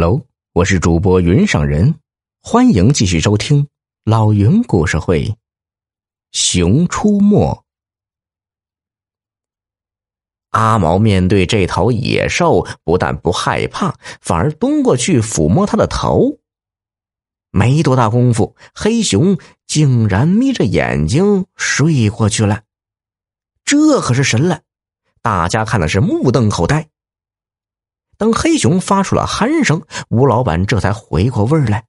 Hello，我是主播云上人，欢迎继续收听老云故事会。熊出没。阿毛面对这头野兽，不但不害怕，反而蹲过去抚摸它的头。没多大功夫，黑熊竟然眯着眼睛睡过去了。这可是神了，大家看的是目瞪口呆。等黑熊发出了鼾声，吴老板这才回过味儿来。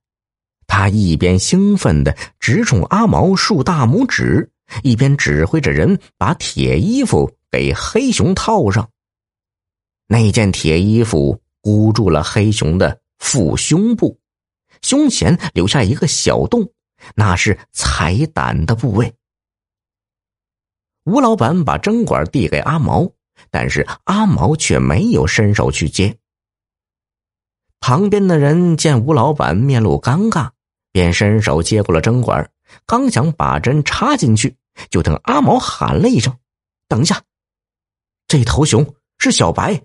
他一边兴奋的直冲阿毛竖大拇指，一边指挥着人把铁衣服给黑熊套上。那件铁衣服箍住了黑熊的腹胸部，胸前留下一个小洞，那是踩胆的部位。吴老板把针管递给阿毛。但是阿毛却没有伸手去接。旁边的人见吴老板面露尴尬，便伸手接过了针管，刚想把针插进去，就听阿毛喊了一声：“等一下！”这头熊是小白。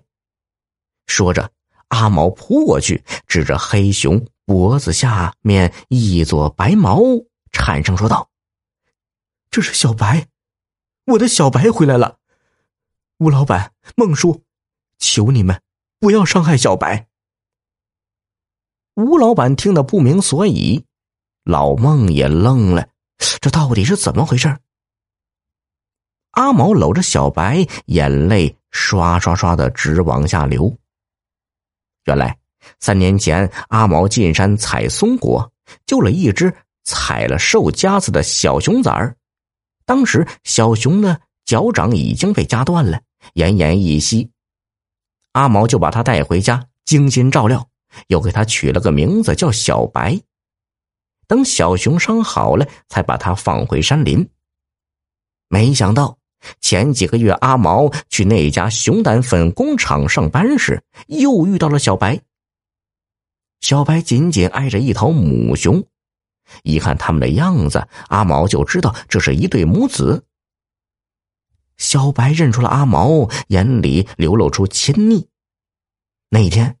说着，阿毛扑过去，指着黑熊脖子下面一撮白毛，颤声说道：“这是小白，我的小白回来了。”吴老板、孟叔，求你们不要伤害小白。吴老板听得不明所以，老孟也愣了，这到底是怎么回事？阿毛搂着小白，眼泪刷刷刷的直往下流。原来三年前，阿毛进山采松果，救了一只踩了兽夹子的小熊崽儿。当时小熊的？脚掌已经被夹断了，奄奄一息。阿毛就把他带回家，精心照料，又给他取了个名字叫小白。等小熊伤好了，才把他放回山林。没想到前几个月阿毛去那家熊胆粉工厂上班时，又遇到了小白。小白紧紧挨着一头母熊，一看他们的样子，阿毛就知道这是一对母子。小白认出了阿毛，眼里流露出亲昵。那一天，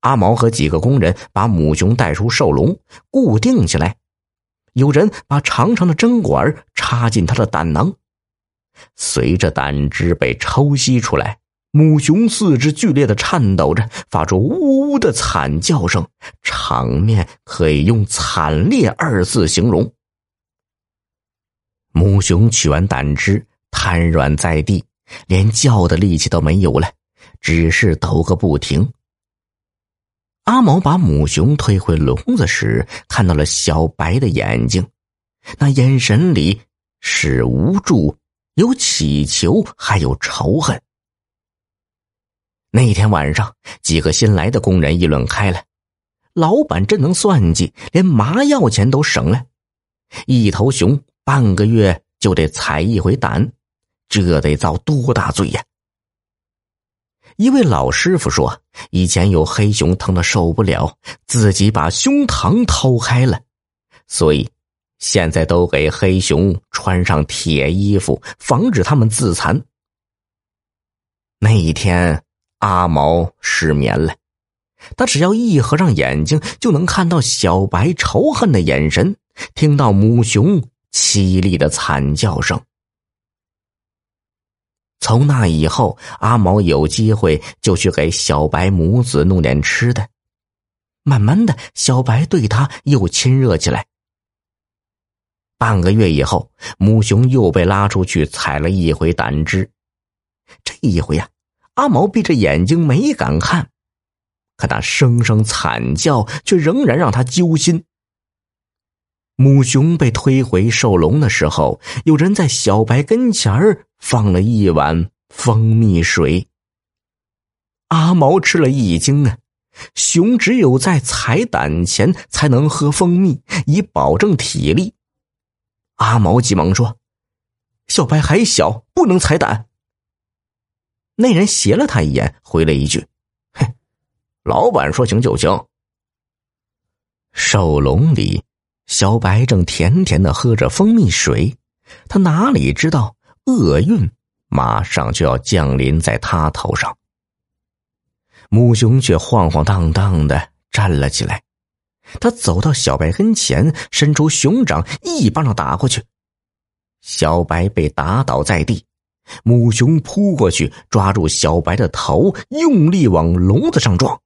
阿毛和几个工人把母熊带出兽笼，固定起来。有人把长长的针管插进它的胆囊，随着胆汁被抽吸出来，母熊四肢剧烈的颤抖着，发出呜呜的惨叫声，场面可以用“惨烈”二字形容。母熊取完胆汁。瘫软在地，连叫的力气都没有了，只是抖个不停。阿毛把母熊推回笼子时，看到了小白的眼睛，那眼神里是无助、有乞求，还有仇恨。那天晚上，几个新来的工人议论开了：老板真能算计，连麻药钱都省了。一头熊半个月就得采一回胆。这得遭多大罪呀！一位老师傅说，以前有黑熊疼的受不了，自己把胸膛掏开了，所以现在都给黑熊穿上铁衣服，防止他们自残。那一天，阿毛失眠了，他只要一合上眼睛，就能看到小白仇恨的眼神，听到母熊凄厉的惨叫声。从那以后，阿毛有机会就去给小白母子弄点吃的。慢慢的，小白对他又亲热起来。半个月以后，母熊又被拉出去采了一回胆汁。这一回呀，阿毛闭着眼睛没敢看，可那声声惨叫却仍然让他揪心。母熊被推回兽笼的时候，有人在小白跟前儿放了一碗蜂蜜水。阿毛吃了一惊啊！熊只有在采胆前才能喝蜂蜜，以保证体力。阿毛急忙说：“小白还小，不能采胆。”那人斜了他一眼，回了一句：“哼，老板说行就行。”兽笼里。小白正甜甜的喝着蜂蜜水，他哪里知道厄运马上就要降临在他头上。母熊却晃晃荡荡的站了起来。他走到小白跟前，伸出熊掌，一巴掌打过去。小白被打倒在地，母熊扑过去，抓住小白的头，用力往笼子上撞。